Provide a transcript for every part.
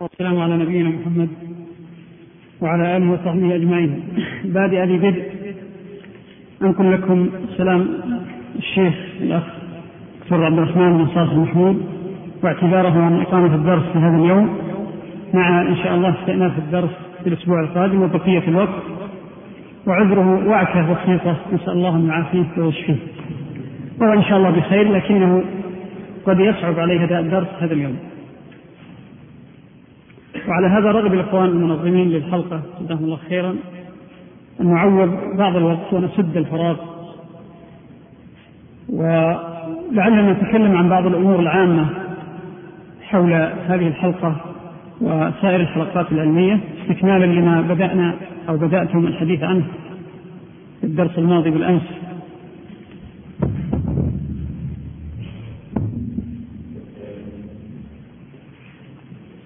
والسلام على نبينا محمد وعلى آله وصحبه أجمعين. بادئ بدء أنقل لكم سلام الشيخ الأخ دكتور عبد الرحمن بن صالح محمود واعتذاره عن إقامة الدرس في هذا اليوم. مع إن شاء الله استئناف الدرس في الأسبوع القادم وبقية الوقت. وعذره وعكه بسيطه نسال الله ان يعافيه ويشفيه. وهو إن شاء الله بخير لكنه قد يصعب عليه أداء الدرس هذا اليوم. وعلى هذا رغب الإخوان المنظمين للحلقة جزاهم الله خيرا أن نعوض بعض الوقت ونسد الفراغ. ولعلنا نتكلم عن بعض الأمور العامة حول هذه الحلقة وسائر الحلقات العلمية استكمالا لما بدأنا أو بدأتم الحديث عنه في الدرس الماضي بالأمس.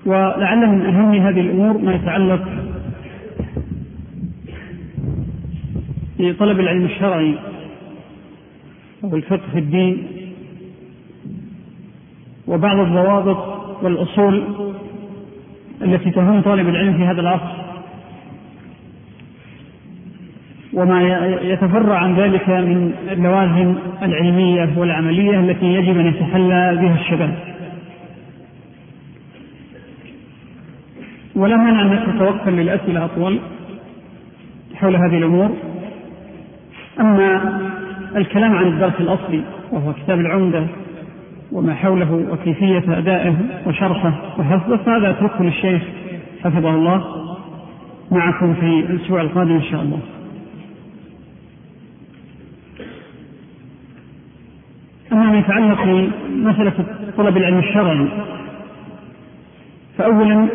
ولعل من أهم هذه الأمور ما يتعلق بطلب العلم الشرعي أو الفقه في الدين وبعض الضوابط والأصول التي تهم طالب العلم في هذا العصر وما يتفرع عن ذلك من اللوازم العلمية والعملية التي يجب أن يتحلى بها الشباب. ولا مانع أن نتوقف للأسئلة أطول حول هذه الأمور. أما الكلام عن الدرس الأصلي وهو كتاب العمدة وما حوله وكيفية أدائه وشرحه وحفظه فهذا أتركه للشيخ حفظه الله معكم في الأسبوع القادم إن شاء الله. أما ما يتعلق بمسألة طلب العلم الشرعي فأولا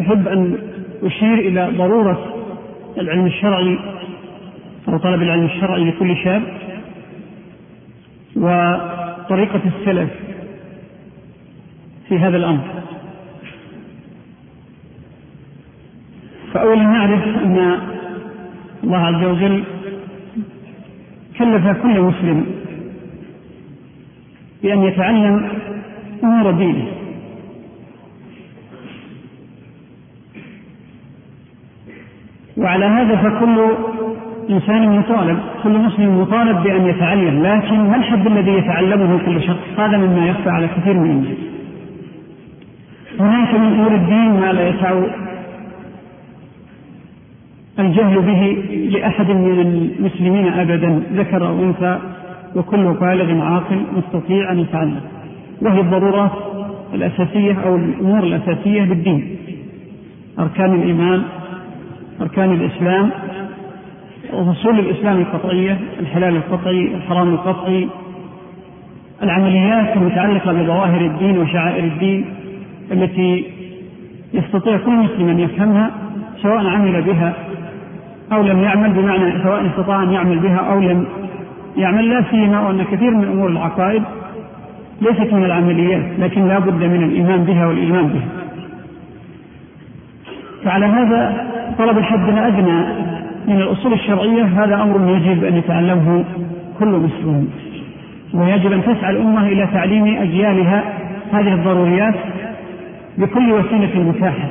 أحب أن أشير إلى ضرورة العلم الشرعي أو طلب العلم الشرعي لكل شاب وطريقة السلف في هذا الأمر. فأولا نعرف أن الله عز وجل كلف كل مسلم بأن يتعلم أمور دينه. وعلى هذا فكل إنسان مطالب كل مسلم مطالب بأن يتعلم لكن ما الحد الذي يتعلمه كل شخص؟ هذا مما يخفى على كثير من الناس. هناك من أمور الدين ما لا يسع الجهل به لأحد من المسلمين أبدا ذكر أو أنثى وكل بالغ عاقل مستطيع أن يتعلم. وهي الضرورات الأساسية أو الأمور الأساسية بالدين. أركان الإيمان أركان الإسلام وفصول الإسلام القطعية الحلال القطعي الحرام القطعي العمليات المتعلقة بظواهر الدين وشعائر الدين التي يستطيع كل مسلم أن يفهمها سواء عمل بها أو لم يعمل بمعنى سواء استطاع أن يعمل بها أو لم يعمل لا سيما وأن كثير من أمور العقائد ليست من العمليات لكن لا بد من الإيمان بها والإيمان بها. فعلى هذا طلب الحد الأدنى من الأصول الشرعية هذا أمر يجب أن يتعلمه كل مسلم. ويجب أن تسعى الأمة إلى تعليم أجيالها هذه الضروريات بكل وسيلة متاحة.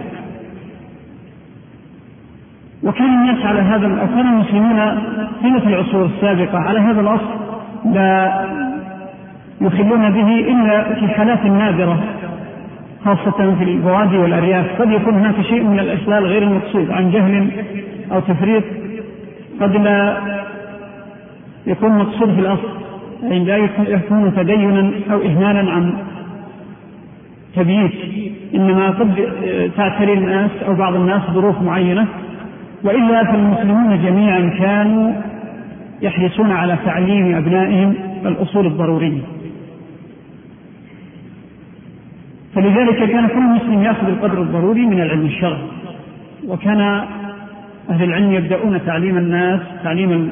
وكان الناس على هذا أو كان المسلمون في العصور السابقة على هذا الأصل لا يخلون به إلا في حالات نادرة. خاصة في البوادي والأرياف. قد يكون هناك شيء من الإشلال غير المقصود عن جهل أو تفريط. قد لا يكون مقصود في الأصل أي لا يكون تدينا أو إهمالا عن تبييت. إنما قد تعتري الناس أو بعض الناس ظروف معينة. وإلا فالمسلمون جميعا كانوا يحرصون على تعليم أبنائهم الأصول الضرورية. فلذلك كان كل مسلم يأخذ القدر الضروري من العلم الشرعي وكان أهل العلم يبدأون تعليم الناس تعليم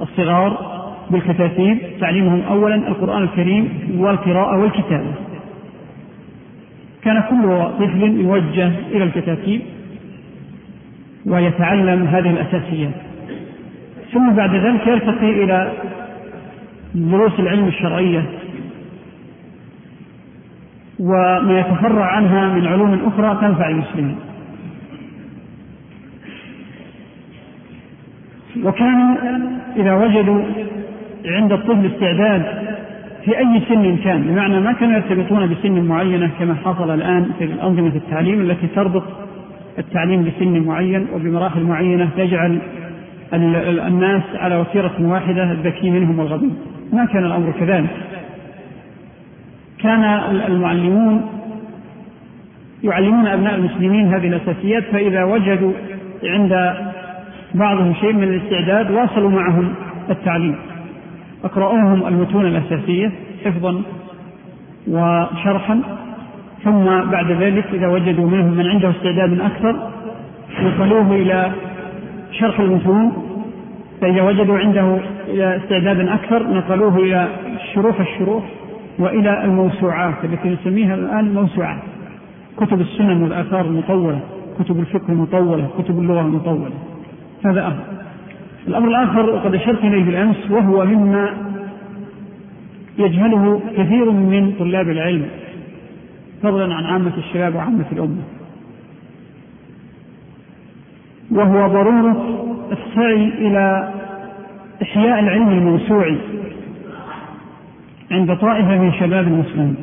الصغار بالكتاتيب تعليمهم اولا القرآن الكريم والقراءة والكتابة. كان كل طفل يوجه إلى الكتاتيب ويتعلم هذه الأساسيات. ثم بعد ذلك يرتقي إلى دروس العلم الشرعية. وما يتفرع عنها من علوم أخرى تنفع المسلمين. وكانوا إذا وجدوا عند الطفل استعداد في أي سن كان بمعنى ما كانوا يرتبطون بسن معينة كما حصل الآن في أنظمة التعليم التي تربط التعليم بسن معين وبمراحل معينة تجعل الناس على وتيرة واحدة الذكي منهم والغبي. ما كان الأمر كذلك. كان المعلمون يعلمون أبناء المسلمين هذه الأساسيات فإذا وجدوا عند بعضهم شيء من الاستعداد واصلوا معهم التعليم. اقرأوهم المتون الأساسية حفظا وشرحا ثم بعد ذلك إذا وجدوا منهم من عنده استعداد أكثر نقلوه إلى شرح المتون. فإذا وجدوا عنده إلى استعداد أكثر نقلوه إلى شروح الشروح. وإلى الموسوعات التي نسميها الآن موسوعات كتب السنن والآثار المطولة كتب الفقه المطولة كتب اللغة المطولة. هذا أمر. الأمر الآخر وقد أشرت إليه بالأمس وهو مما يجهله كثير من طلاب العلم فضلا عن عامة الشباب وعامة الأمة. وهو ضرورة السعي إلى إحياء العلم الموسوعي. عند طائفة من شباب المسلمين.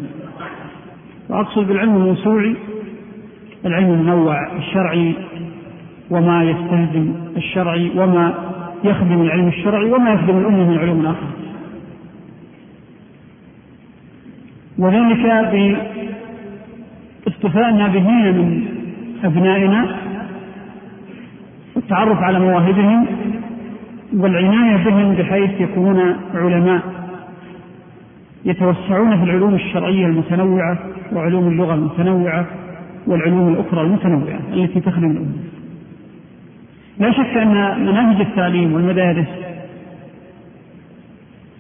وأقصد بالعلم الموسوعي العلم المنوع الشرعي وما يستهدم الشرعي وما يخدم العلم الشرعي وما يخدم الأمة من علوم آخر وذلك باصطفاء النابهين من أبنائنا والتعرف على مواهبهم والعناية بهم بحيث يكونون علماء. يتوسعون في العلوم الشرعية المتنوعة وعلوم اللغة المتنوعة والعلوم الأخرى المتنوعة التي تخدم الأمة. لا شك أن مناهج التعليم والمدارس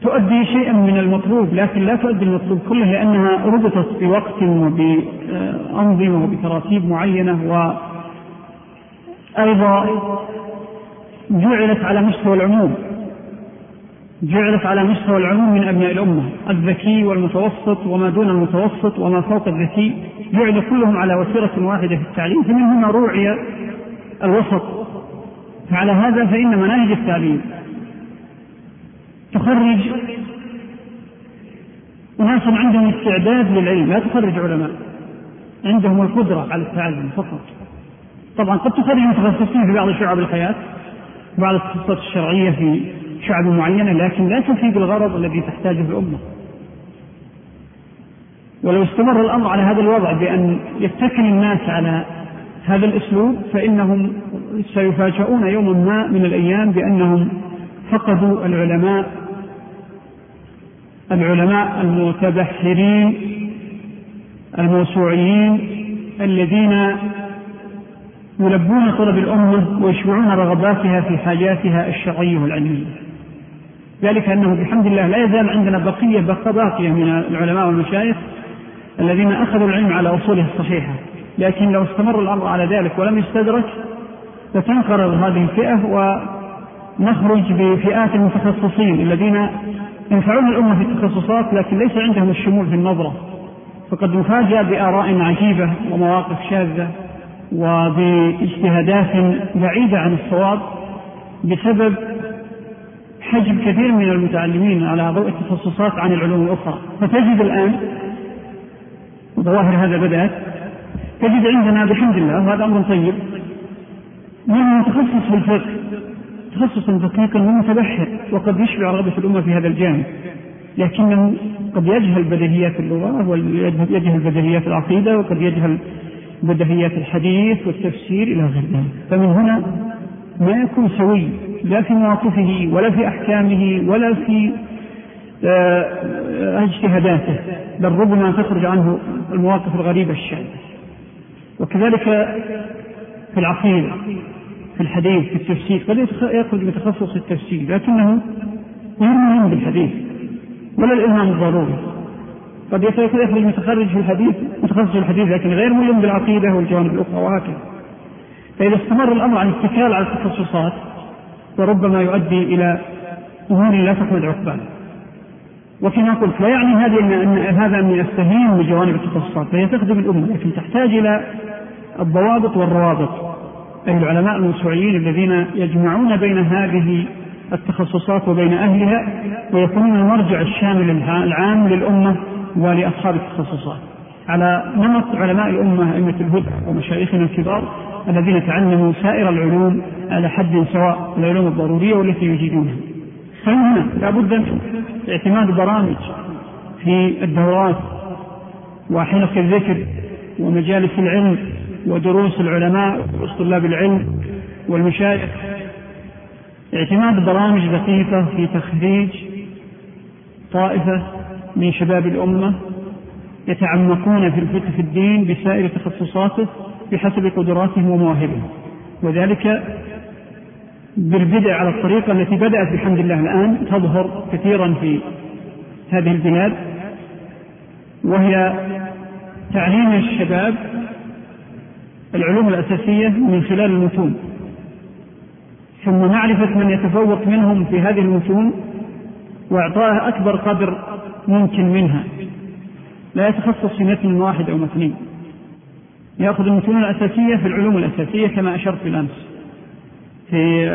تؤدي شيئا من المطلوب لكن لا تؤدي المطلوب كله لأنها ربطت بوقت وبأنظمة وبتراتيب معينة وأيضا جعلت على مستوى العموم. جعلت على مستوى العموم من أبناء الأمة. الذكي والمتوسط وما دون المتوسط وما فوق الذكي جعل كلهم على وتيرة واحدة في التعليم فمن هنا روعي الوسط. فعلى هذا فإن مناهج التعليم تخرج. أناس عندهم استعداد للعلم لا تخرج علماء. عندهم القدرة على التعلم فقط. طبعا قد تخرج متخصصين في بعض شعب الحياة بعض التخصصات الشرعية في شعب معينة لكن لا تفيد الغرض الذي تحتاجه الأمة. ولو استمر الأمر على هذا الوضع بأن يتكل الناس على هذا الأسلوب فإنهم سيفاجؤون يوما ما من الأيام بأنهم فقدوا العلماء العلماء المتبحرين الموسوعيين الذين يلبون طلب الأمة ويشبعون رغباتها في حاجاتها الشرعية والعلمية. ذلك أنه بحمد الله لا يزال عندنا بقية باقية من العلماء والمشايخ الذين أخذوا العلم على أصوله الصحيحة. لكن لو استمر الأمر على ذلك ولم يستدرك ستنقرض هذه الفئة ونخرج بفئات المتخصصين الذين ينفعون الأمة في التخصصات لكن ليس عندهم الشمول في النظرة. فقد نفاجأ بآراء عجيبة ومواقف شاذة وباجتهادات بعيدة عن الصواب بسبب حجب كثير من المتعلمين على ضوء التخصصات عن العلوم الأخرى. فتجد الآن وظواهر هذا بدأت تجد عندنا بحمد الله وهذا أمر طيب. من متخصص في الفقه تخصصا دقيقا ومتبحر وقد يشبع رغبة الأمة في هذا الجانب. لكنه قد يجهل بديهيات اللغة ويجهل بديهيات العقيدة وقد يجهل بديهيات الحديث والتفسير إلى غير ذلك. فمن هنا ما يكون سوي لا في مواقفه ولا في أحكامه ولا في آه، اجتهاداته بل ربما تخرج عنه المواقف الغريبة الشاذة. وكذلك في العقيدة في الحديث في التفسير قد يخرج متخصص التفسير لكنه غير مهم بالحديث ولا الإلهام الضروري. قد يخرج متخرج في الحديث متخصص في الحديث لكن غير ملم بالعقيدة والجوانب الأخرى وهكذا. فإذا استمر الأمر عن الاتكال على التخصصات وربما يؤدي إلى أمور لا تخرج عقباها وكما قلت لا يعني هذه أن هذا أني أستهين بجوانب التخصصات فهي تخدم الأمة لكن تحتاج إلى الضوابط والروابط. أي العلماء الموسوعيين الذين يجمعون بين هذه التخصصات وبين أهلها ويكونون المرجع الشامل العام للأمة ولأصحاب التخصصات. على نمط علماء الأمة أئمة الهدى ومشايخنا الكبار الذين تعلموا سائر العلوم على حد سواء العلوم الضرورية والتي يجيدونها. فهنا لابد من اعتماد برامج في الدورات وحلق الذكر ومجالس العلم ودروس العلماء ودروس طلاب العلم والمشايخ. اعتماد برامج دقيقة في تخريج طائفة من شباب الأمة يتعمقون في الفقه في الدين بسائر تخصصاته بحسب قدراتهم ومواهبهم وذلك بالبدع على الطريقة التي بدأت بحمد الله الآن تظهر كثيرا في هذه البلاد وهي تعليم الشباب العلوم الأساسية من خلال المتون. ثم معرفة من يتفوق منهم في هذه المتون وإعطائه أكبر قدر ممكن منها. لا يتخصص في متن واحد أو متنين. يأخذ المتون الأساسية في العلوم الأساسية كما أشرت بالأمس في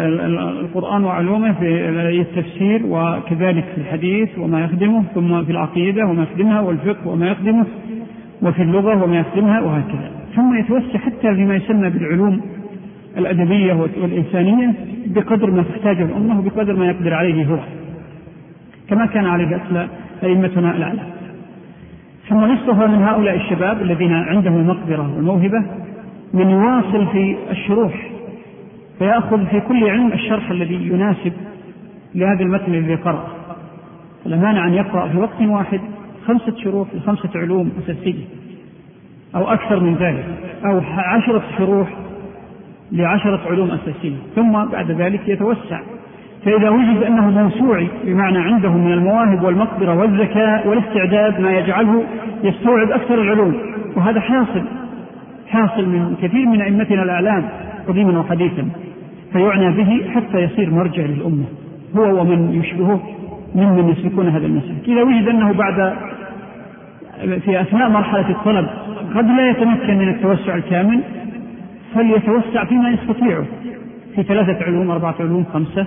القرآن وعلومه في التفسير وكذلك في الحديث وما يخدمه ثم في العقيدة وما يخدمها والفقه وما يخدمه وفي اللغة وما يخدمها وهكذا. ثم يتوسع حتى فيما يسمى بالعلوم الأدبية والإنسانية بقدر ما تحتاجه الأمة وبقدر ما يقدر عليه هو. كما كان عليه أئمتنا الأعلى. ثم نصف من هؤلاء الشباب الذين عندهم المقدرة والموهبة من يواصل في الشروح فيأخذ في كل علم الشرح الذي يناسب لهذا المتن الذي قرأ. فلا مانع أن يقرأ في وقت واحد خمسة شروح لخمسة علوم أساسية أو أكثر من ذلك أو عشرة شروح لعشرة علوم أساسية ثم بعد ذلك يتوسع فإذا وجد أنه موسوعي بمعنى عنده من المواهب والمقدرة والذكاء والاستعداد ما يجعله يستوعب أكثر العلوم. وهذا حاصل حاصل من كثير من أئمتنا الأعلام قديما وحديثا. فيعنى به حتى يصير مرجع للأمة. هو ومن يشبهه ممن يسلكون هذا المسلك. إذا وجد أنه بعد في أثناء مرحلة الطلب قد لا يتمكن من التوسع الكامل فليتوسع فيما يستطيعه. في ثلاثة علوم أربعة علوم خمسة.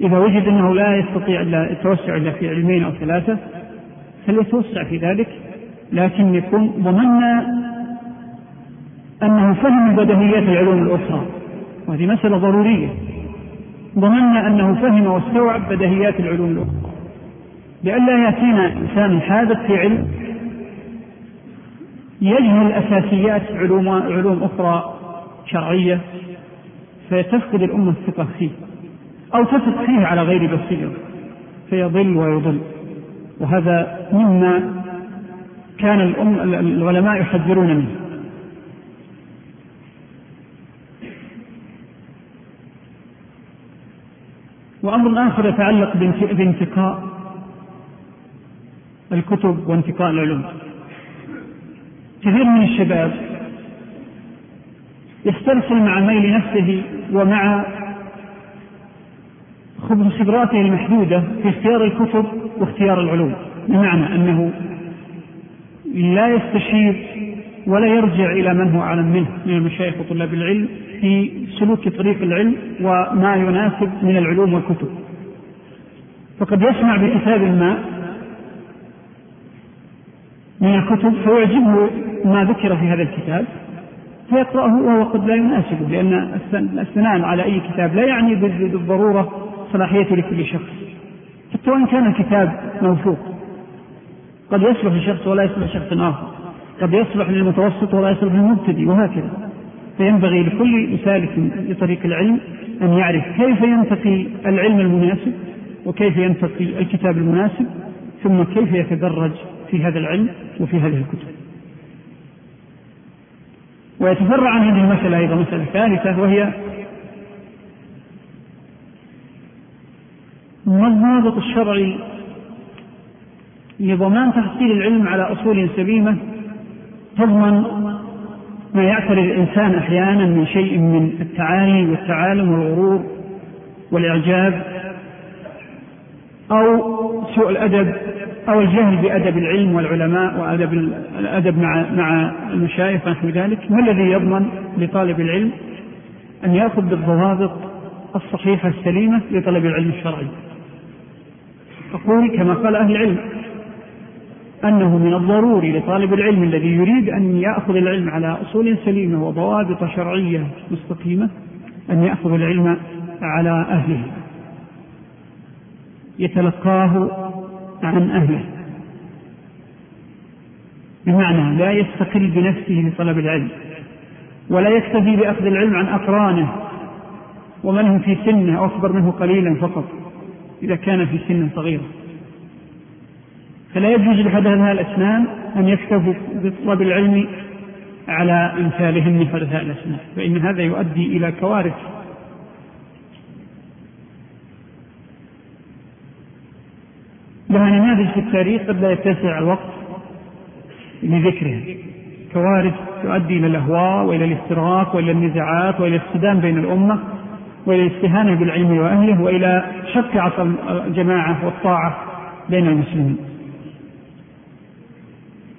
إذا وجد أنه لا يستطيع التوسع إلا في علمين أو ثلاثة فليتوسع في ذلك لكن يكون ضمنا أنه فهم بدهيات العلوم الأخرى وهذه مسألة ضرورية. ضمنا أنه فهم واستوعب بدهيات العلوم الأخرى. لئلا يأتينا إنسان حادث في علم يجهل أساسيات علوم علوم أخرى شرعية فتفقد الأمة الثقة فيه. أو تثق فيه على غير بصيرة فيضل ويضل. وهذا مما كان الأم العلماء يحذرون منه. وأمر آخر يتعلق بانتقاء الكتب وانتقاء العلوم. كثير من الشباب يسترسل مع ميل نفسه ومع خبراته المحدودة في اختيار الكتب واختيار العلوم بمعنى أنه لا يستشير ولا يرجع إلى من هو أعلم منه من المشايخ وطلاب العلم في سلوك طريق العلم وما يناسب من العلوم والكتب. فقد يسمع بكتاب ما من الكتب فيعجبه ما ذكر في هذا الكتاب فيقرأه وهو قد لا يناسبه لأن الثناء على أي كتاب لا يعني بالضرورة صلاحيته لكل شخص. حتى وإن كان الكتاب موثوق. قد يصلح لشخص ولا يصلح لشخص آخر. قد يصلح للمتوسط ولا يصلح للمبتدئ وهكذا. فينبغي لكل سالك لطريق العلم أن يعرف كيف ينتقي العلم المناسب وكيف ينتقي الكتاب المناسب ثم كيف يتدرج في هذا العلم وفي هذه الكتب. ويتفرع عن هذه المسألة أيضا مسألة ثالثة وهي ما الضابط الشرعي لضمان تحصيل العلم على أصول سليمة تضمن ما يعتري الإنسان أحيانا من شيء من التعالي والتعالم والغرور والإعجاب أو سوء الأدب أو الجهل بأدب العلم والعلماء وأدب الأدب مع مع المشايخ ونحو ذلك. ما الذي يضمن لطالب العلم أن يأخذ بالضوابط الصحيحة السليمة لطلب العلم الشرعي؟ أقول كما قال أهل العلم. أنه من الضروري لطالب العلم الذي يريد أن يأخذ العلم على أصول سليمة وضوابط شرعية مستقيمة أن يأخذ العلم على أهله. يتلقاه عن أهله. بمعنى لا يستقل بنفسه لطلب العلم ولا يكتفي بأخذ العلم عن أقرانه ومن هم في سنه أو أكبر منه قليلا فقط. إذا كان في سن صغيرة فلا يجوز لحدثاء الأسنان أن يكتفوا بطلب العلم على أمثالهم حدثاء الأسنان فإن هذا يؤدي إلى كوارث. لها نماذج في التاريخ قد لا يتسع الوقت لذكرها كوارث تؤدي إلى الأهواء وإلى الافتراق وإلى النزاعات وإلى الصدام بين الأمة. وإلى الاستهانة بالعلم وأهله وإلى شق عصا الجماعة والطاعة بين المسلمين.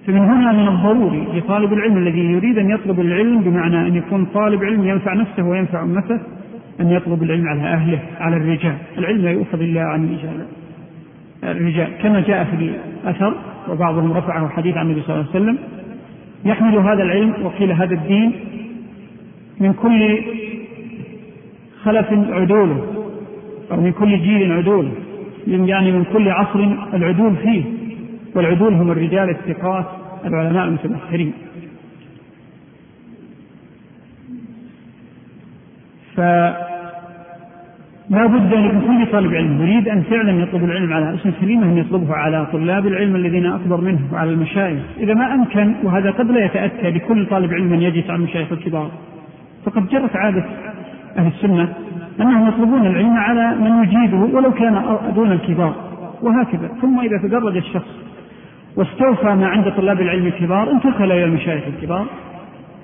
فمن هنا من الضروري لطالب العلم الذي يريد أن يطلب العلم بمعنى أن يكون طالب علم ينفع نفسه وينفع أمته أن يطلب العلم على أهله على الرجال. العلم لا يؤخذ إلا عن الرجال. الرجال كما جاء في الأثر وبعضهم رفعه حديث عن النبي صلى الله عليه وسلم يحمل هذا العلم وقيل هذا الدين من كل خلف عدوله أو من كل جيل عدوله يعني من كل عصر العدول فيه. والعدول هم الرجال الثقات العلماء المتبحرين. فلا بد أن كل طالب علم. يريد أن فعلا يطلب العلم على اسم سليمه أن يطلبه على طلاب العلم الذين أكبر منه وعلى المشايخ. إذا ما أمكن وهذا قد لا يتأتى لكل طالب علم أن يجلس على المشايخ الكبار. فقد جرت عادة أهل السنة أنهم يطلبون العلم على من يجيده ولو كان دون الكبار وهكذا. ثم إذا تدرج الشخص واستوفى ما عند طلاب العلم الكبار انتقل إلى المشايخ الكبار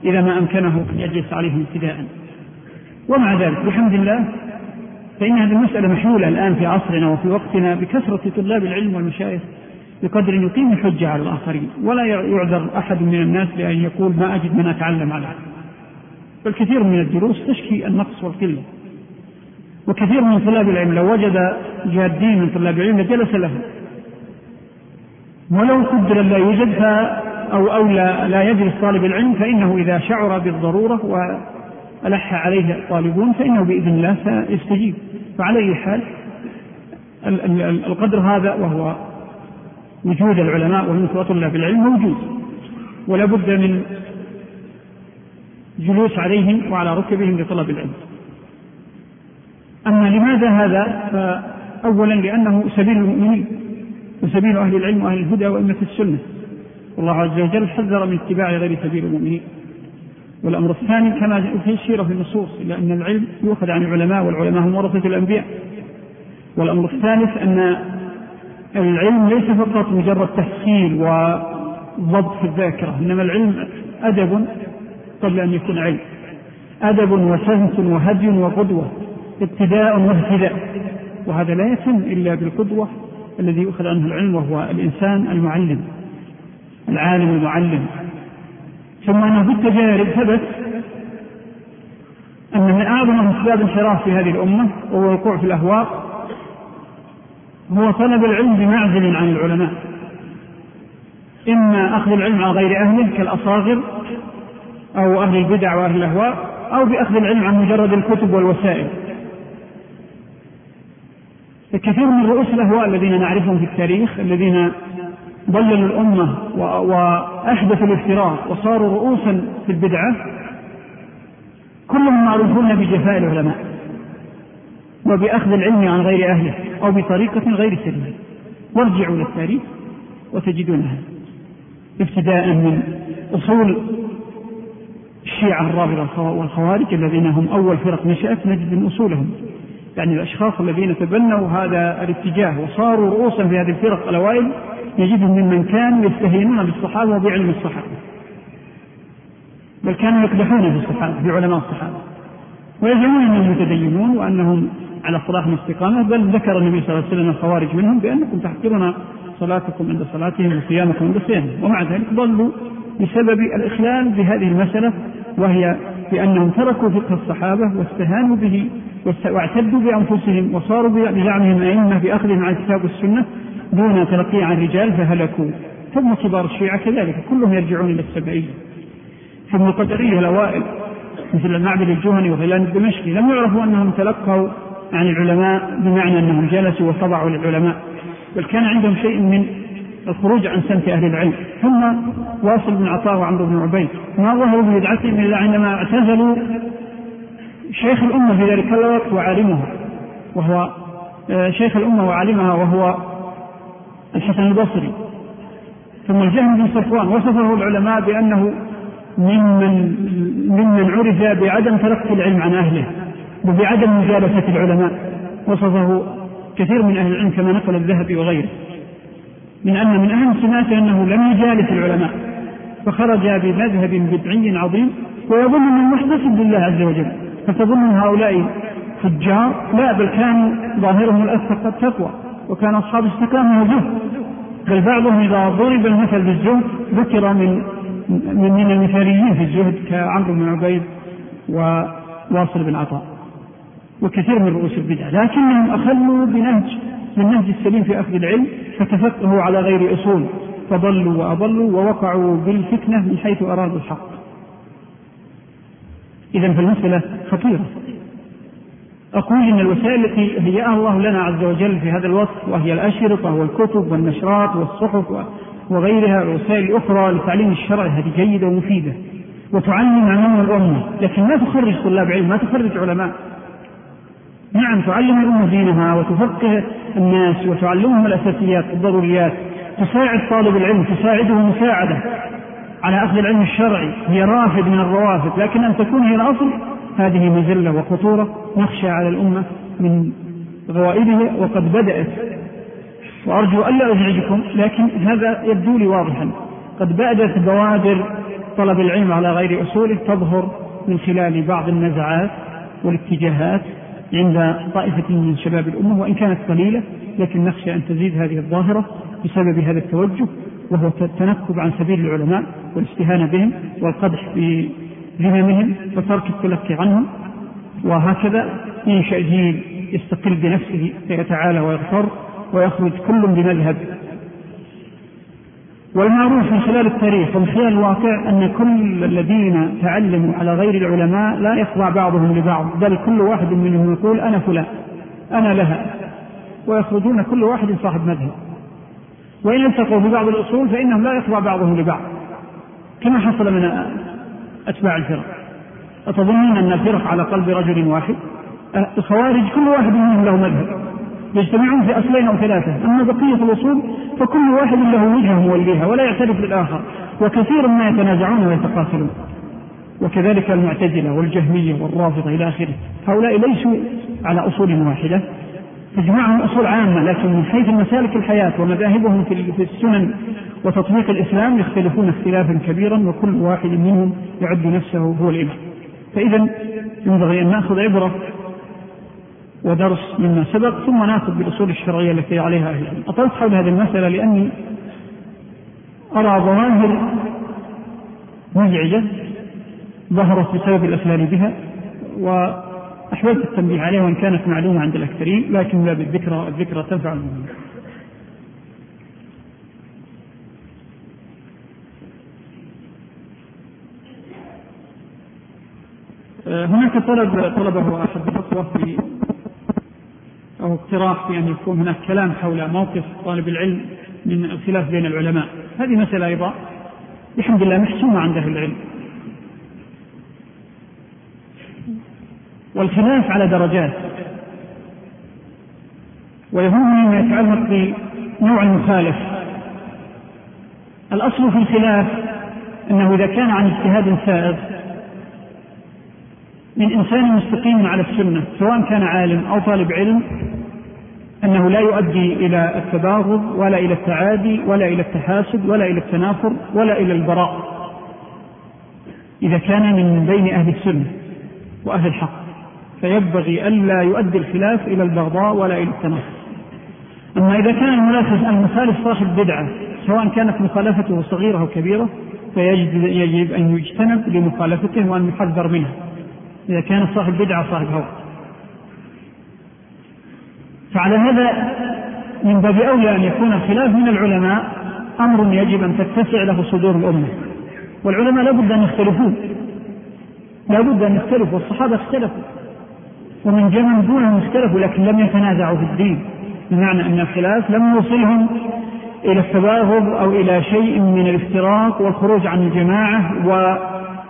إذا ما أمكنه أن يجلس عليهم ابتداء. ومع ذلك بحمد الله فإن هذه المسألة محلولة الآن في عصرنا وفي وقتنا بكثرة طلاب العلم والمشايخ بقدر يقيم الحجة على الآخرين ولا يعذر أحد من الناس لأن يقول ما أجد من أتعلم عليه بل كثير من الدروس تشكي النقص والقلة. وكثير من طلاب العلم لو وجد جادين من طلاب العلم لجلس له ولو قدر لا يوجد أو أو لا, لا يجلس طالب العلم فإنه إذا شعر بالضرورة وألح عليه الطالبون فإنه بإذن الله سيستجيب. فعلى أي حال القدر هذا وهو وجود العلماء وطلاب العلم موجود. ولا بد من جلوس عليهم وعلى ركبهم لطلب العلم. أما لماذا هذا؟ فأولا لأنه سبيل المؤمنين وسبيل أهل العلم وأهل الهدى وأئمة السنة. والله عز وجل حذر من اتباع غير سبيل المؤمنين. والأمر الثاني كما الشيرة في النصوص إلا أن العلم يؤخذ عن العلماء والعلماء هم ورثة الأنبياء. والأمر الثالث أن العلم ليس فقط مجرد تحصيل وضبط في الذاكرة إنما العلم أدب قبل أن يكون علم. أدب وسنس وهدي وقدوة. ابتداء واهتداء وهذا لا يتم إلا بالقدوة الذي يؤخذ عنه العلم وهو الإنسان المعلم العالم المعلم. ثم أنه في التجارب ثبت أن من أعظم أسباب الانحراف في هذه الأمة وهو الوقوع في الأهواء هو طلب العلم بمعزل عن العلماء. إما أخذ العلم عن غير أهله كالأصاغر أو أهل البدع وأهل الأهواء أو بأخذ العلم عن مجرد الكتب والوسائل. فكثير من رؤوس الأهواء الذين نعرفهم في التاريخ الذين ضللوا الأمة وأحدثوا الافتراء وصاروا رؤوسا في البدعة كلهم معروفون بجفاء العلماء وبأخذ العلم عن غير أهله أو بطريقة غير سليمة. وارجعوا إلى التاريخ وتجدونها ابتداء من أصول الشيعة الرافضة والخوارج الذين هم أول فرق نشأت نجد من أصولهم. يعني الأشخاص الذين تبنوا هذا الاتجاه وصاروا رؤوسا في هذه الفرق الأوائل نجدهم ممن كانوا يستهينون بالصحابة وبعلم الصحابة. بل كانوا يقدحون في الصحابة بعلماء الصحابة. ويزعمون أنهم متدينون وأنهم على صلاح واستقامة بل ذكر النبي صلى الله عليه وسلم الخوارج منهم بأنكم تحقرون صلاتكم عند صلاتهم وصيامكم عند صيامهم. ومع ذلك ضلوا بسبب الإخلال بهذه المسألة وهي بأنهم تركوا فقه الصحابة واستهانوا به واعتدوا بأنفسهم وصاروا بزعمهم أئمة بأخذهم عن الكتاب والسنة دون تلقي عن رجال فهلكوا. ثم كبار الشيعة كذلك كلهم يرجعون إلى السبعية ثم القدرية الأوائل مثل المعبد الجهني وغيلان الدمشقي لم يعرفوا أنهم تلقوا عن العلماء بمعنى أنهم جلسوا وخضعوا للعلماء. بل كان عندهم شيء من الخروج عن سمت أهل العلم. ثم واصل بن عطاء وعمرو بن عبيد. ما ظهروا ببدعتهم إلا عندما اعتزلوا شيخ الأمة في ذلك الوقت وعالمها. وهو آه، شيخ الأمة وعالمها وهو الحسن البصري. ثم الجهم بن صفوان. وصفه العلماء بأنه ممن ممن عرف بعدم تلقي العلم عن أهله وبعدم مجالسة العلماء. وصفه كثير من أهل العلم كما نقل الذهبي وغيره. من أن من أهم سماته أنه لم يجالس العلماء فخرج بمذهب بدعي عظيم ويظن أنه محتسب لله عز وجل. فتظن هؤلاء فجار لا بل كانوا ظاهرهم التقوى وكان أصحاب استقامة وزهد بل بعضهم إذا ضرب المثل بالزهد ذكر من من, من المثاليين في الزهد كعمرو بن عبيد وواصل بن عطاء وكثير من رؤوس البدع. لكنهم أخلوا بنهج بالنهج السليم في أخذ العلم فتفقهوا على غير أصول فضلوا وأضلوا ووقعوا بالفتنة من حيث أرادوا الحق. إذا فالمسألة خطيرة. أقول إن الوسائل التي هيأها الله لنا عز وجل في هذا الوقت وهي الأشرطة والكتب والنشرات والصحف وغيرها الوسائل الأخرى لتعليم الشرع هذه جيدة ومفيدة. وتعلم عموم الأمة لكن ما تخرج طلاب علم ما تخرج علماء. نعم تعلم الأمة دينها وتفقه الناس وتعلمهم الأساسيات الضروريات. تساعد طالب العلم تساعده مساعدة. على أخذ العلم الشرعي هي رافد من الروافد. لكن أن تكون هي الأصل هذه مزلة وخطورة نخشى على الأمة من غوائبها وقد بدأت. وأرجو ألا أزعجكم لكن هذا يبدو لي واضحا. قد بدأت بوادر طلب العلم على غير أصوله تظهر من خلال بعض النزعات والاتجاهات. عند طائفة من شباب الأمة وإن كانت قليلة لكن نخشى أن تزيد هذه الظاهرة بسبب هذا التوجه وهو التنكب عن سبيل العلماء والاستهانة بهم والقدح في ذممهم وترك التلقي عنهم. وهكذا ينشأ جيل يستقل بنفسه فيتعالى ويغتر ويخرج كل بمذهب والمعروف من خلال التاريخ ومن خلال الواقع أن كل الذين تعلموا على غير العلماء لا يخضع بعضهم لبعض بل كل واحد منهم يقول أنا فلان أنا لها ويخرجون كل واحد صاحب مذهب. وإن التقوا ببعض الأصول فإنهم لا يخضع بعضهم لبعض. كما حصل من أتباع الفرق. أتظنون أن الفرق على قلب رجل واحد؟ الخوارج كل واحد منهم له مذهب. يجتمعون في أصلين أو ثلاثة. أما بقية الأصول فكل واحد له وجهة موليها ولا يعترف بالآخر. وكثير ما يتنازعون ويتقاتلون. وكذلك المعتزلة والجهمية والرافضة إلى آخره. هؤلاء ليسوا على أصول واحدة. تجمعهم أصول عامة لكن من حيث مسالك الحياة ومذاهبهم في السنن وتطبيق الإسلام يختلفون اختلافا كبيرا وكل واحد منهم يعد نفسه هو الإمام. فإذا ينبغي أن نأخذ عبرة ودرس مما سبق ثم ناخذ بالأصول الشرعية التي عليها أهل العلم. أطلت حول هذه المسألة لأني أرى ظواهر مزعجة ظهرت بسبب الاخلال بها واحببت التنبيه عليها وإن كانت معلومة عند الأكثرين لكن لا بالذكرى الذكرى تنفع المؤمنين. آه، هناك طلب طلبه أحد الأخوة في أو اقتراح في أن يكون هناك كلام حول موقف طالب العلم من الخلاف بين العلماء. هذه مسألة أيضا الحمد لله محسومة عند أهل العلم. والخلاف على درجات. ويهمني ما يتعلق بنوع المخالف. الأصل في الخلاف أنه إذا كان عن اجتهاد سائغ من إنسان مستقيم على السنة سواء كان عالم أو طالب علم أنه لا يؤدي إلى التباغض ولا إلى التعادي ولا إلى التحاسد ولا إلى التنافر ولا إلى البراء. إذا كان من بين أهل السنة وأهل الحق فينبغي ألا يؤدي الخلاف إلى البغضاء ولا إلى التنافس أما إذا كان المنافس المخالف صاحب بدعة سواء كانت مخالفته صغيرة أو كبيرة فيجب أن يجتنب لمخالفته وأن يحذر منها. إذا كان صاحب بدعة صاحب هوى. فعلى هذا من باب أولى أن يكون الخلاف من العلماء أمر يجب أن تتسع له صدور الأمة. والعلماء لابد أن يختلفون. لابد أن يختلفوا والصحابة اختلفوا. ومن جمع دونهم اختلفوا لكن لم يتنازعوا في الدين. بمعنى أن الخلاف لم يوصلهم إلى التباغض أو إلى شيء من الافتراق والخروج عن الجماعة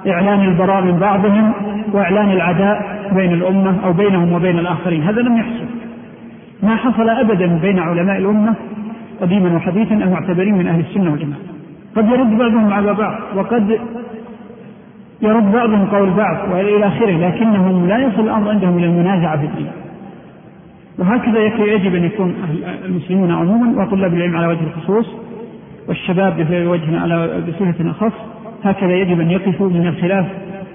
وإعلان البراء من بعضهم وإعلان العداء بين الأمة أو بينهم وبين الآخرين. هذا لم يحصل. ما حصل أبدا بين علماء الأمة قديما وحديثا المعتبرين من أهل السنة والجماعة. قد يرد بعضهم على بعض وقد يرد بعضهم قول بعض وإلى آخره لكنهم لا يصل الأمر عندهم إلى المنازعة في الدين. وهكذا يجب أن يكون المسلمون عموما وطلاب العلم على وجه الخصوص والشباب بوجه على بصفة أخص هكذا يجب أن يقفوا من الخلاف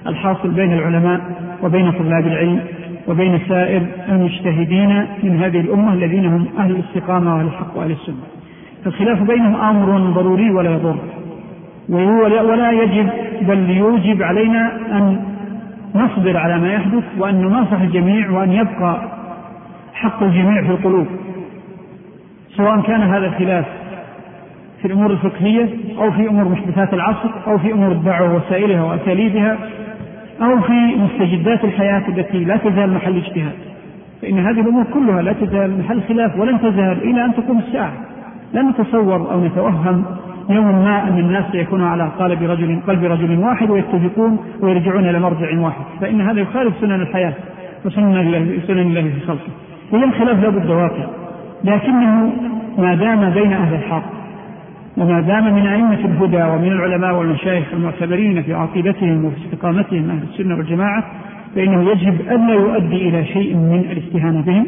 الحاصل بين العلماء وبين طلاب العلم وبين سائر المجتهدين من هذه الأمة الذين هم أهل الاستقامة وأهل الحق وأهل السنة. فالخلاف بينهم أمر ضروري ولا يضر. ولا يجب بل يوجب علينا أن نصبر على ما يحدث وأن نناصح الجميع وأن يبقى حق الجميع في القلوب. سواء كان هذا الخلاف في الأمور الفقهية أو في أمور محدثات العصر أو في أمور الدعوة ووسائلها وأساليبها أو في مستجدات الحياة التي لا تزال محل اجتهاد. فإن هذه الأمور كلها لا تزال محل خلاف ولن تزال إلى أن تقوم الساعة. لا نتصور أو نتوهم يوم ما أن الناس سيكونوا على قلب رجل قلب رجل واحد ويتفقون ويرجعون إلى مرجع واحد. فإن هذا يخالف سنن الحياة وسنن الله سنن الله في خلقه. إذا الخلاف لابد واقع. لكنه ما دام بين أهل الحق. وما دام من أئمة الهدى ومن العلماء والمشايخ المعتبرين في عقيدتهم وفي استقامتهم أهل السنة والجماعة فإنه يجب ألا يؤدي إلى شيء من الاستهانة بهم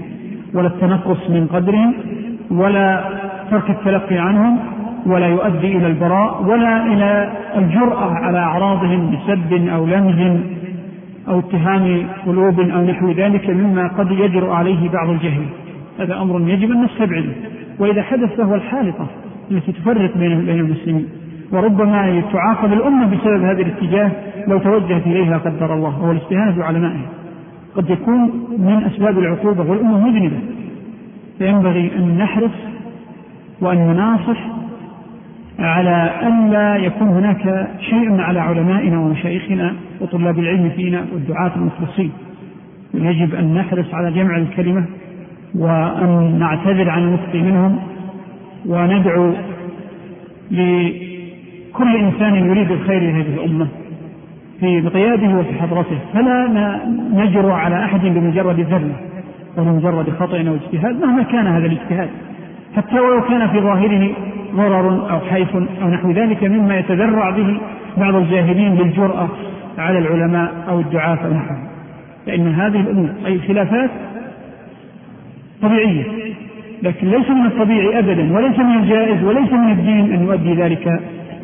ولا التنقص من قدرهم ولا ترك التلقي عنهم ولا يؤدي إلى البراء ولا إلى الجرأة على أعراضهم بسب أو لمز أو اتهام قلوب أو نحو ذلك مما قد يجرؤ عليه بعض الجهل. هذا أمر يجب أن نستبعده. وإذا حدث فهو الحالقة التي تفرق بين بين المسلمين. وربما تعاقب الأمة بسبب هذا الاتجاه لو توجهت إليها قدر الله وهو الاستهانة بعلمائها قد يكون من أسباب العقوبة والأمة مذنبة. فينبغي أن نحرص وأن نناصح على ألا يكون هناك شيء على علمائنا ومشايخنا وطلاب العلم فينا والدعاة المخلصين. يجب أن نحرص على جمع الكلمة وأن نعتذر عن المخطئ منهم وندعو لكل إنسان يريد الخير لهذه الأمة في قياده وفي حضرته فلا نجر على أحد بمجرد ذلة وبمجرد خطأ أو اجتهاد مهما كان هذا الاجتهاد حتى ولو كان في ظاهره ضرر أو حيف أو نحو ذلك مما يتذرع به بعض الجاهلين بالجرأة على العلماء أو الدعاة أو نحوهم فإن هذه الأمور أي خلافات طبيعية. لكن ليس من الطبيعي أبدا وليس من الجائز وليس من الدين أن يؤدي ذلك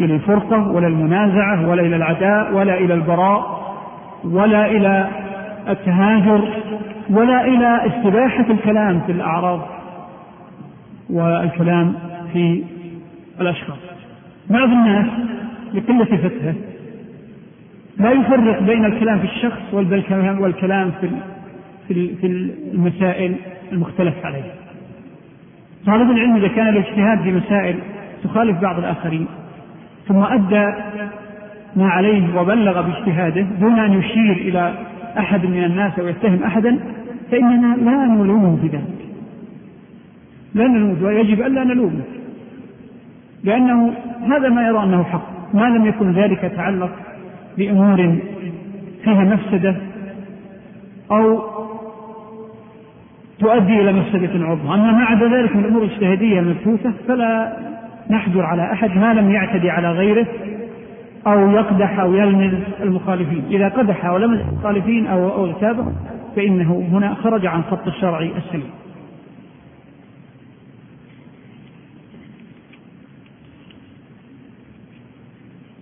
إلى الفرقة ولا المنازعة ولا إلى العداء ولا إلى البراء ولا إلى التهاجر ولا إلى استباحة الكلام في الأعراض والكلام في الأشخاص. بعض الناس لقلة فتحه لا يفرق بين الكلام في الشخص والكلام في في المسائل المختلف عليها طالب العلم إذا كان الاجتهاد في مسائل تخالف بعض الآخرين ثم أدى ما عليه وبلغ باجتهاده دون أن يشير إلى أحد من الناس أو يتهم أحدا فإننا لا نلومه في ذلك. لا نلومه ويجب ألا نلومه. لأنه هذا ما يرى أنه حق ما لم يكن ذلك يتعلق بأمور فيها مفسدة أو تؤدي إلى مفسدة عظمى أما ما عدا ذلك من الأمور الاجتهادية المبثوثة فلا نحجر على أحد ما لم يعتدي على غيره أو يقدح أو يلمز المخالفين. إذا قدح أو لمز المخالفين أو أو فإنه هنا خرج عن خط الشرع السليم.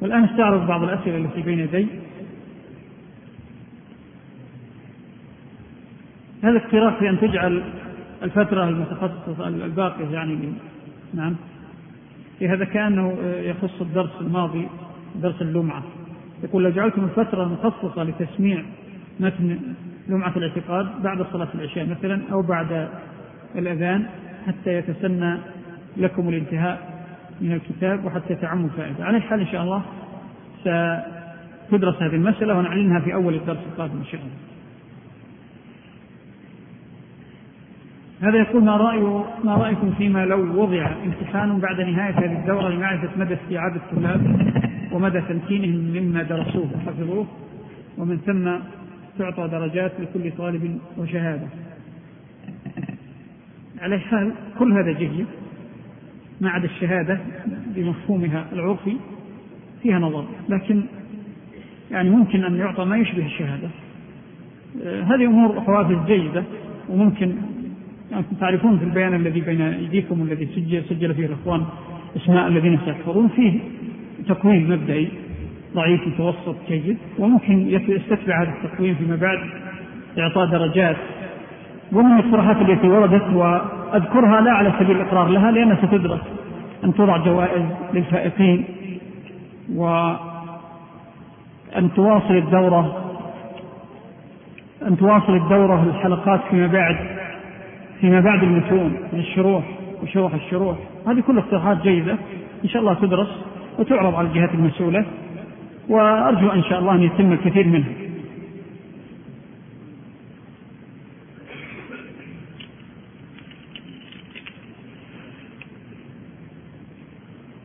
والآن استعرض بعض الأسئلة التي بين يدي. هذا اقتراح في أن تجعل الفترة المتخصصة الباقية يعني نعم. في هذا كأنه يخص الدرس الماضي درس اللمعة. يقول لو جعلتم الفترة مخصصة لتسميع متن لمعة الاعتقاد بعد صلاة العشاء مثلا أو بعد الأذان حتى يتسنى لكم الانتهاء من الكتاب وحتى تعم الفائدة. على الحال إن شاء الله ستدرس هذه المسألة ونعلنها في أول الدرس القادم إن شاء الله. هذا يقول ما رأي ما رأيكم فيما لو وضع امتحان بعد نهاية هذه الدورة لمعرفة مدى استيعاب الطلاب ومدى تمكينهم مما درسوه؟ وحفظوه ومن ثم تعطى درجات لكل طالب وشهادة. على حال كل هذا جيد ما عدا الشهادة بمفهومها العرفي فيها نظر. لكن يعني ممكن أن يعطى ما يشبه الشهادة. آه، هذه أمور حوافز جيدة وممكن يعني تعرفون في البيان الذي بين أيديكم والذي سجل, سجل فيه الإخوان أسماء الذين سيحفظون فيه تقويم مبدئي ضعيف متوسط جيد وممكن يستتبع هذا التقويم فيما بعد إعطاء درجات. ومن الاقتراحات التي وردت وأذكرها لا على سبيل الإقرار لها لأنها ستدرس أن توضع جوائز للفائقين وأن تواصل الدورة أن تواصل الدورة الحلقات فيما بعد. فيما بعد المتون من الشروح وشروح الشروح. هذه كلها اقتراحات جيدة. إن شاء الله تدرس وتعرض على الجهات المسؤولة. وأرجو إن شاء الله أن يتم الكثير منها.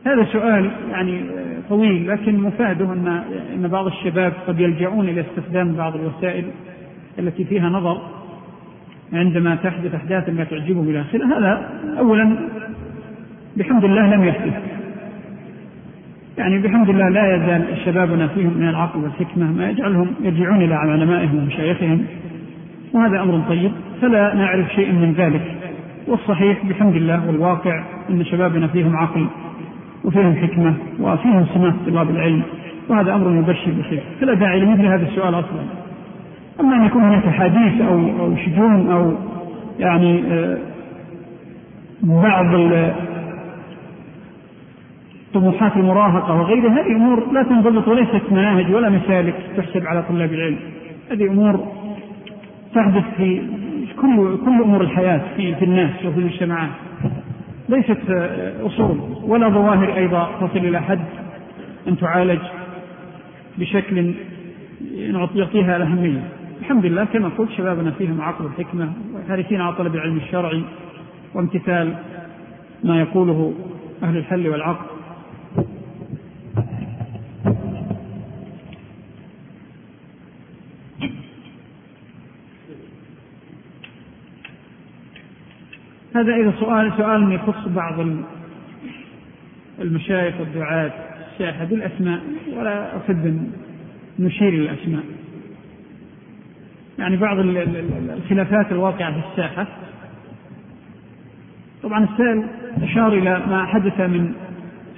هذا سؤال يعني طويل لكن مفاده أن إن بعض الشباب قد يلجؤون إلى استخدام بعض الوسائل التي فيها نظر. عندما تحدث أحداث لا تعجبهم إلى آخره هذا اولا بحمد الله لم يحدث. يعني بحمد الله لا يزال شبابنا فيهم من العقل والحكمة ما يجعلهم يرجعون إلى علمائهم ومشايخهم وهذا أمر طيب فلا نعرف شيء من ذلك. والصحيح بحمد الله والواقع أن شبابنا فيهم عقل وفيهم حكمة وفيهم سماح طلاب العلم وهذا أمر مبشر بخير. فلا داعي لمثل هذا السؤال أصلا. أما أن يكون هناك حديث أو أو شجون أو يعني آه، بعض طموحات المراهقة وغيرها هذه أمور لا تنضبط وليست مناهج ولا مسالك تحسب على طلاب العلم. هذه أمور تحدث في كل كل أمور الحياة في, في الناس وفي المجتمعات ليست أصول ولا ظواهر أيضا تصل إلى حد أن تعالج بشكل يعطيها الأهمية. الحمد لله كما قلت شبابنا فيهم عقل وحكمة وحريصين على طلب العلم الشرعي وامتثال ما يقوله أهل الحل والعقد هذا إذا سؤال سؤال يخص بعض المشايخ والدعاة الساحة بالأسماء ولا أحب أن نشير للأسماء يعني بعض الخلافات الواقعة في الساحة. طبعا السائل أشار إلى ما حدث من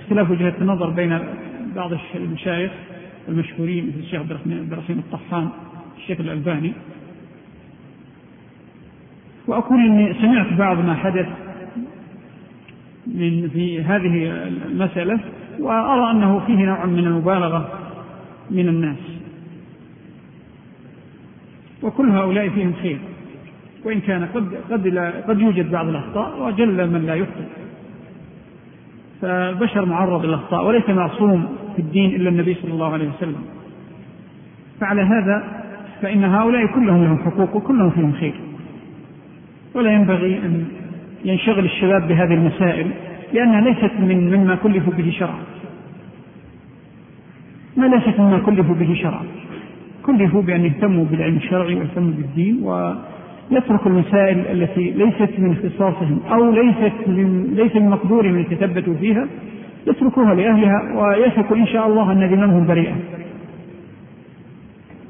اختلاف وجهة النظر بين بعض المشايخ المشهورين مثل الشيخ عبد الرحمن الطحان الشيخ الألباني. وأقول إني سمعت بعض ما حدث من في هذه المسألة وأرى أنه فيه نوع من المبالغة من الناس. وكل هؤلاء فيهم خير. وإن كان قد قد لا قد يوجد بعض الأخطاء وجل من لا يخطئ. فالبشر معرض للأخطاء وليس معصوم في الدين إلا النبي صلى الله عليه وسلم. فعلى هذا فإن هؤلاء كلهم لهم حقوق وكلهم فيهم خير. ولا ينبغي أن ينشغل الشباب بهذه المسائل لأنها ليست من مما كلفوا به شرعا. ما ليست مما كلفوا به شرعا. كلفوا بأن يهتموا بالعلم الشرعي ويهتموا بالدين ويتركوا المسائل التي ليست من اختصاصهم أو ليست من ليس من مقدورهم أن يتثبتوا فيها يتركوها لأهلها ويثقوا إن شاء الله أن ذممهم بريئة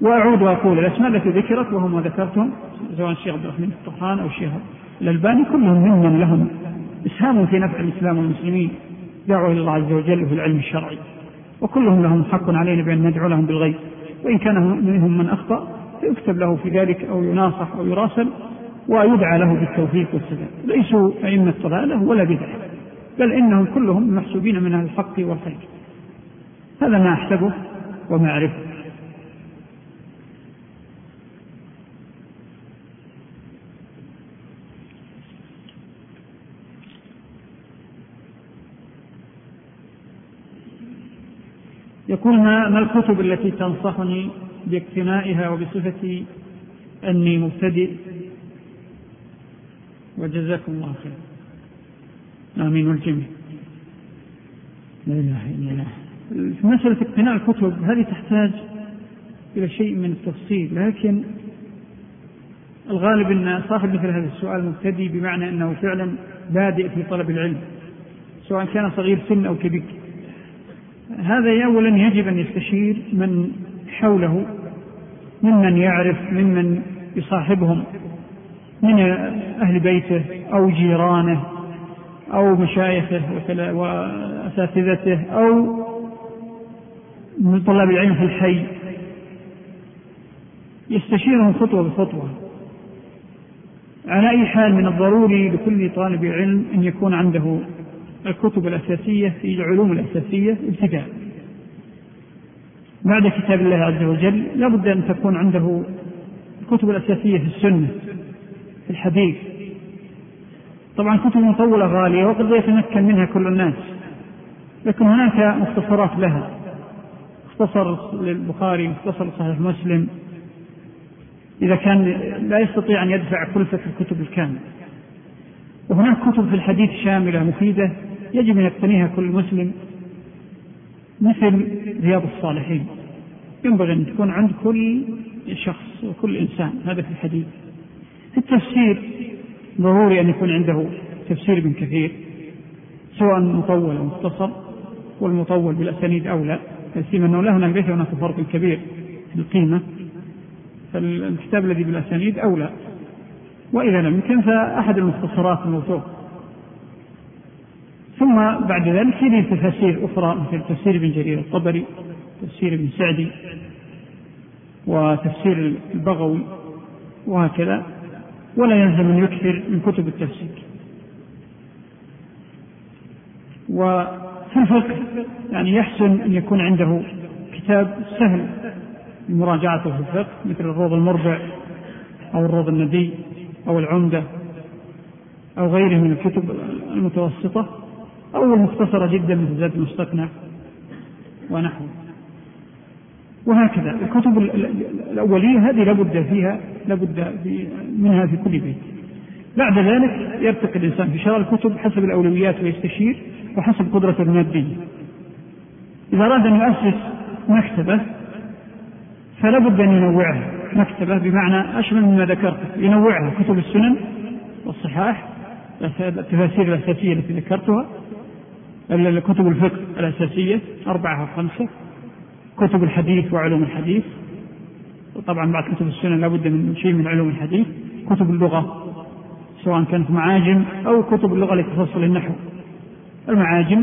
وأعود وأقول الأسماء التي ذكرت وهم ما ذكرتم سواء الشيخ عبد الرحمن الطحان أو الشيخ الألباني كلهم ممن لهم إسهام في نفع الإسلام والمسلمين دعوا إلى الله عز وجل في العلم الشرعي. وكلهم لهم حق علينا بأن ندعو لهم بالغيب. وإن كان منهم من أخطأ فيكتب له في ذلك أو يناصح أو يراسل ويدعى له بالتوفيق والسداد. ليسوا أئمة ضلالة ولا بدعة بل إنهم كلهم محسوبين من الحق والخير. هذا ما أحسبه وما أعرفه. يقول ما, الكتب التي تنصحني باقتنائها وبصفة أني مبتدئ؟ وجزاكم الله خير. آمين والجميع. لا إله إلا الله. مسألة اقتناء الكتب هذه تحتاج إلى شيء من التفصيل لكن الغالب أن صاحب مثل هذا السؤال مبتدئ بمعنى أنه فعلا بادئ في طلب العلم سواء كان صغير سن أو كبير. هذا أولا يجب أن يستشير من حوله ممن يعرف ممن يصاحبهم من أهل بيته أو جيرانه أو مشايخه وأساتذته أو من طلاب العلم في الحي. يستشيرهم خطوة بخطوة. على أي حال من الضروري لكل طالب علم أن يكون عنده الكتب الأساسية في العلوم الأساسية ابتداء. بعد كتاب الله عز وجل لابد أن تكون عنده الكتب الأساسية في السنة في الحديث. طبعا كتب مطولة غالية وقد لا يتمكن منها كل الناس لكن هناك مختصرات لها. مختصر للبخاري مختصر لصحيح مسلم. إذا كان لا يستطيع أن يدفع كلفة الكتب الكاملة. وهناك كتب في الحديث شاملة مفيدة يجب أن يقتنيها كل مسلم مثل رياض الصالحين. ينبغي أن تكون عند كل شخص وكل إنسان هذا في الحديث. في التفسير ضروري أن يكون عنده تفسير ابن كثير سواء مطول أو مختصر والمطول بالأسانيد أولى سيما أنه لا هناك ليس هناك فرق كبير في القيمة. فالكتاب الذي بالأسانيد أولى. وإذا لم يمكن فأحد المختصرات الموثوق ثم بعد ذلك في تفاسير أخرى مثل تفسير ابن جرير الطبري تفسير ابن سعدي وتفسير البغوي وهكذا. ولا يلزم أن يكثر من كتب التفسير. وفي الفقه يعني يحسن أن يكون عنده كتاب سهل مراجعته في الفقه مثل الروض المربع أو الروض الندي. أو العمدة أو غيره من الكتب المتوسطة أو المختصرة جدا مثل زاد المستقنع ونحوه. وهكذا الكتب الأولية هذه لابد فيها لابد منها في كل بيت. بعد ذلك يرتقي الإنسان في شراء الكتب حسب الأولويات ويستشير وحسب قدرته المادية إذا أراد أن يؤسس مكتبة فلا بد أن ينوعها. مكتبة بمعنى أشمل مما ذكرت ينوعها كتب السنن والصحاح التفاسير الأساسية التي ذكرتها كتب الفقه الأساسية أربعة أو خمسة كتب الحديث وعلوم الحديث وطبعا بعد كتب السنن لابد من شيء من علوم الحديث كتب اللغة سواء كانت معاجم أو كتب اللغة التي تفصل النحو المعاجم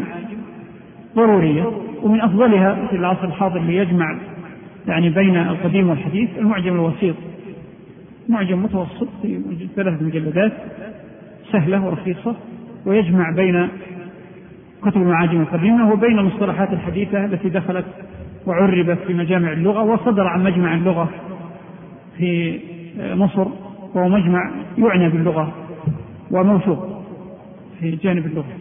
ضرورية ومن أفضلها في العصر الحاضر ليجمع يعني بين القديم والحديث المعجم الوسيط. معجم متوسط في ثلاث مجلدات سهلة ورخيصة ويجمع بين كتب المعاجم القديمة وبين المصطلحات الحديثة التي دخلت وعربت في مجامع اللغة وصدر عن مجمع اللغة في مصر وهو مجمع يعنى باللغة وموثوق في جانب اللغة.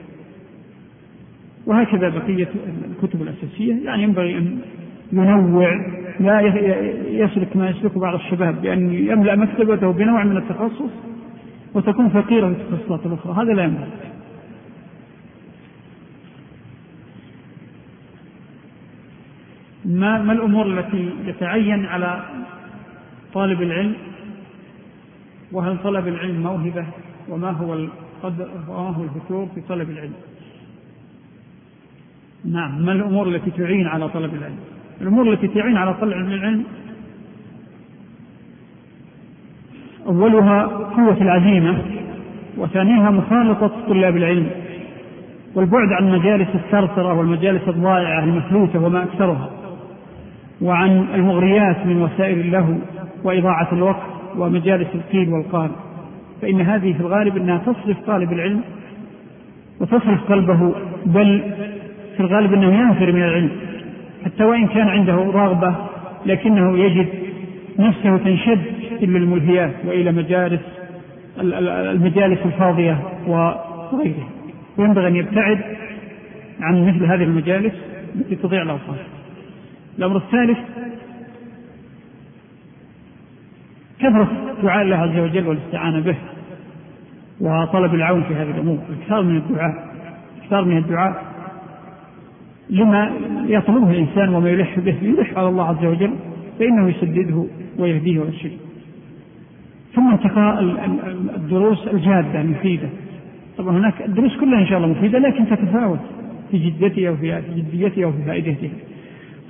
وهكذا بقية الكتب الأساسية. يعني ينبغي أن ينوع لا يسلك ما يسلكه بعض الشباب بأن يملأ مكتبته بنوع من التخصص وتكون فقيرة في التخصصات الأخرى. هذا لا ينبغي ما, ما الأمور التي يتعين على طالب العلم؟ وهل طلب العلم موهبة؟ وما هو القدر؟ وما هو الفتور في طلب العلم؟ نعم ما الأمور التي تعين على طلب العلم؟ الأمور التي تعين على طلب العلم أولها قوة العزيمة وثانيها مخالطة طلاب العلم والبعد عن مجالس الثرثرة والمجالس الضائعة المفلوتة وما أكثرها وعن المغريات من وسائل اللهو وإضاعة الوقت ومجالس القيل والقال. فإن هذه في الغالب أنها تصرف طالب العلم وتصرف قلبه بل في الغالب أنه ينفر من العلم. حتى وإن كان عنده رغبة لكنه يجد نفسه تنشد إلى الملهيات وإلى مجالس المجالس الفاضية وغيرها وينبغي أن يبتعد عن مثل هذه المجالس التي تضيع الأوقات. الأمر الثالث كثرة دعاء الله عز وجل والاستعانة به وطلب العون في هذه الأمور. اكثار من الدعاء اكثار من الدعاء لما يطلبه الإنسان وما يلح به يلح على الله عز وجل فإنه يسدده ويهديه ويرشده ثم انتقاء الدروس الجادة المفيدة. طبعا هناك الدروس كلها إن شاء الله مفيدة لكن تتفاوت في جدتها وفي جديتها وفي فائدتها.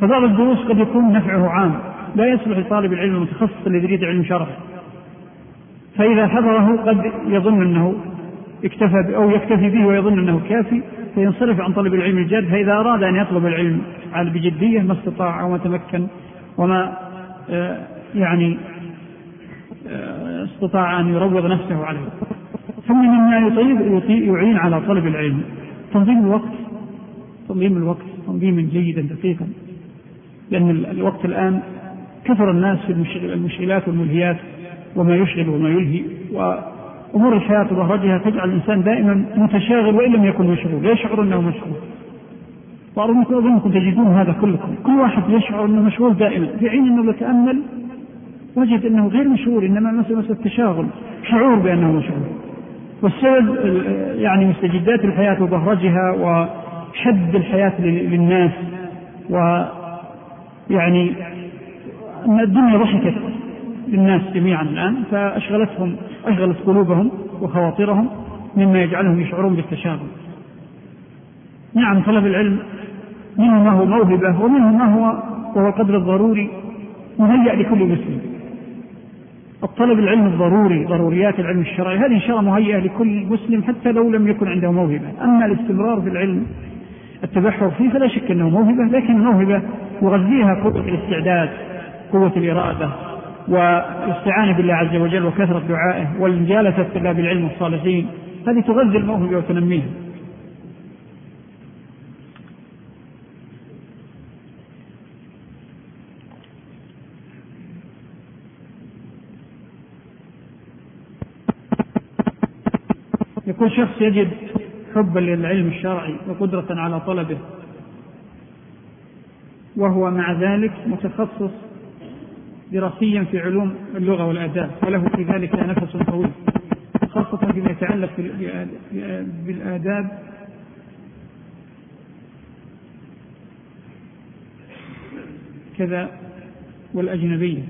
فبعض الدروس قد يكون نفعه عام. لا يصلح لطالب العلم المتخصص الذي يريد علم شرع فإذا حضره قد يظن أنه اكتفى أو يكتفي به ويظن أنه كافي فينصرف عن طلب العلم الجاد فإذا أراد أن يطلب العلم بجدية ما استطاع أو ما تمكن وما آه، يعني آه، استطاع أن يروض نفسه عليه. ثم مما يطيب يعين على طلب العلم. تنظيم الوقت. تنظيم الوقت. تنظيما جيدا دقيقا. لأن الوقت الآن كثر الناس في المشغلات والملهيات وما يشغل وما يلهي وأمور الحياة وبهرجها تجعل الإنسان دائما متشاغل وإن لم يكن مشغول يشعر أنه مشغول. وأظنكم تجدون هذا كلكم. كل واحد يشعر أنه مشغول دائما. في حين أنه يتأمل وجد أنه غير مشغول إنما مسألة مسألة تشاغل شعور بأنه مشغول. والسبب يعني مستجدات الحياة وبهرجها وشد الحياة للناس ويعني أن الدنيا ضحكت. للناس جميعا الآن فأشغلتهم أشغلت قلوبهم وخواطرهم مما يجعلهم يشعرون بالتشاغل نعم طلب العلم منه ما هو موهبة ومنه ما هو وهو القدر الضروري مهيأ لكل مسلم. الطلب العلم الضروري ضروريات العلم الشرعي هذه إن شاء الله مهيئة لكل مسلم حتى لو لم يكن عنده موهبة. أما الاستمرار في العلم التبحر فيه فلا شك أنه موهبة لكن الموهبة يغذيها قوة الاستعداد قوة الإرادة. والاستعانة بالله عز وجل وكثرة دعائه والمجالسة طلاب العلم الصالحين هذه تغذي الموهبة وتنميها. يكون شخص يجد حبا للعلم الشرعي وقدرة على طلبه وهو مع ذلك متخصص دراسيا في علوم اللغة والآداب وله في ذلك نفس طويل خاصة فيما يتعلق بالآداب. كذا والأجنبية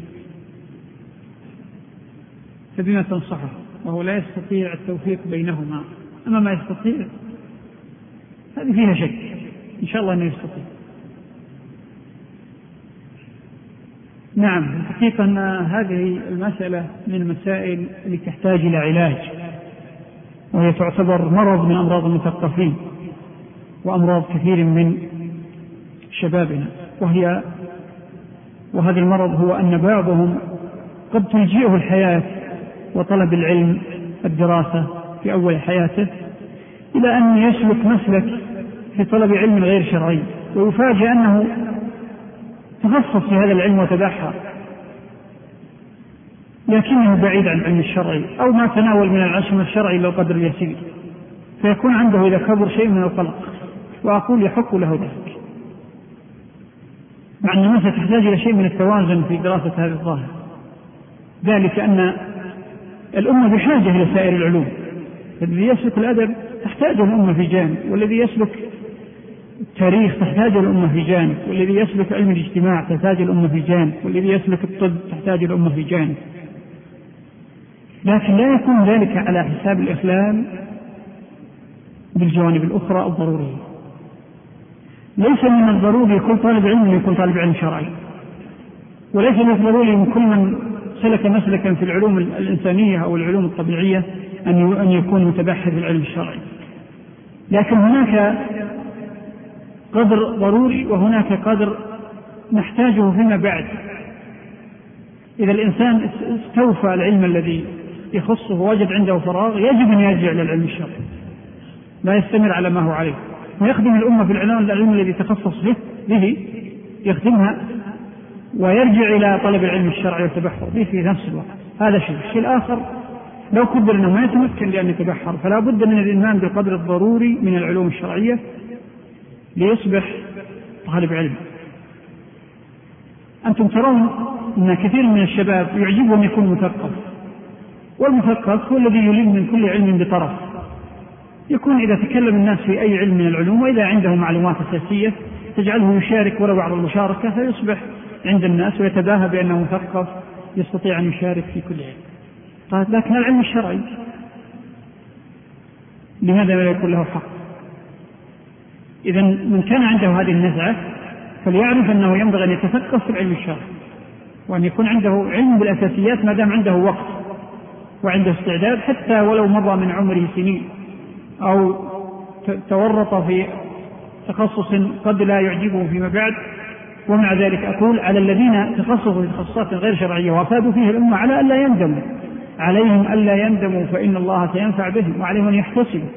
فبما تنصحه وهو لا يستطيع التوفيق بينهما. أما ما يستطيع هذه فيها شك إن شاء الله أنه يستطيع. نعم الحقيقة أن هذه المسألة من المسائل اللي تحتاج إلى علاج وهي تعتبر مرض من أمراض المثقفين وأمراض كثير من شبابنا وهي وهذا المرض هو أن بعضهم قد تلجئه الحياة وطلب العلم الدراسة في أول حياته إلى أن يسلك مسلك في طلب علم غير شرعي ويفاجأ أنه تخصص في هذا العلم وتبحر لكنه بعيد عن العلم الشرعي أو ما تناول من العلم الشرعي إلا القدر اليسير فيكون عنده إذا كبر شيء من القلق وأقول يحق له ذلك. مع أن الناس تحتاج إلى شيء من التوازن في دراسة هذا الظاهر. ذلك أن الأمة بحاجة إلى سائر العلوم. الذي يسلك الأدب تحتاجه الأمة في جانب والذي يسلك التاريخ تحتاج الأمة في جانب والذي يسلك علم الاجتماع تحتاج الأمة في جانب والذي يسلك الطب تحتاج الأمة في جانب. لكن لا يكون ذلك على حساب الإخلال بالجوانب الأخرى الضرورية. ليس من الضروري كل طالب علم يكون طالب علم شرعي. وليس من الضروري من كل من سلك مسلكا في العلوم الإنسانية أو العلوم الطبيعية أن أن يكون متبحر في العلم الشرعي. لكن هناك قدر ضروري وهناك قدر نحتاجه فيما بعد. إذا الإنسان استوفى العلم الذي يخصه ووجد عنده فراغ يجب أن يرجع إلى العلم الشرعي. لا يستمر على ما هو عليه. ويخدم الأمة في العلم العلم الذي تخصص به به يخدمها ويرجع إلى طلب العلم الشرعي والتبحر به في نفس الوقت. هذا شيء. الشيء الآخر لو قدر أنه ما يتمكن لأن يتبحر فلا بد من الإلمام بالقدر الضروري من العلوم الشرعية ليصبح طالب علم. أنتم ترون أن كثير من الشباب يعجبه أن يكون مثقف. والمثقف هو الذي يلم من كل علم بطرف. يكون إذا تكلم الناس في أي علم من العلوم وإذا عنده معلومات أساسية تجعله يشارك ولو بعض المشاركة فيصبح عند الناس ويتباهى بأنه مثقف يستطيع أن يشارك في كل علم. طيب لكن العلم الشرعي. لماذا لا يكون له حق؟ إذا من كان عنده هذه النزعة فليعرف أنه ينبغي أن يتثقف في العلم الشرعي وأن يكون عنده علم بالأساسيات ما دام عنده وقت وعنده استعداد حتى ولو مضى من عمره سنين أو تورط في تخصص قد لا يعجبه فيما بعد ومع ذلك أقول على الذين تخصصوا في تخصصات غير شرعية وأفادوا فيه الأمة على ألا يندموا عليهم ألا يندموا فإن الله سينفع بهم وعليهم أن يحتسبوا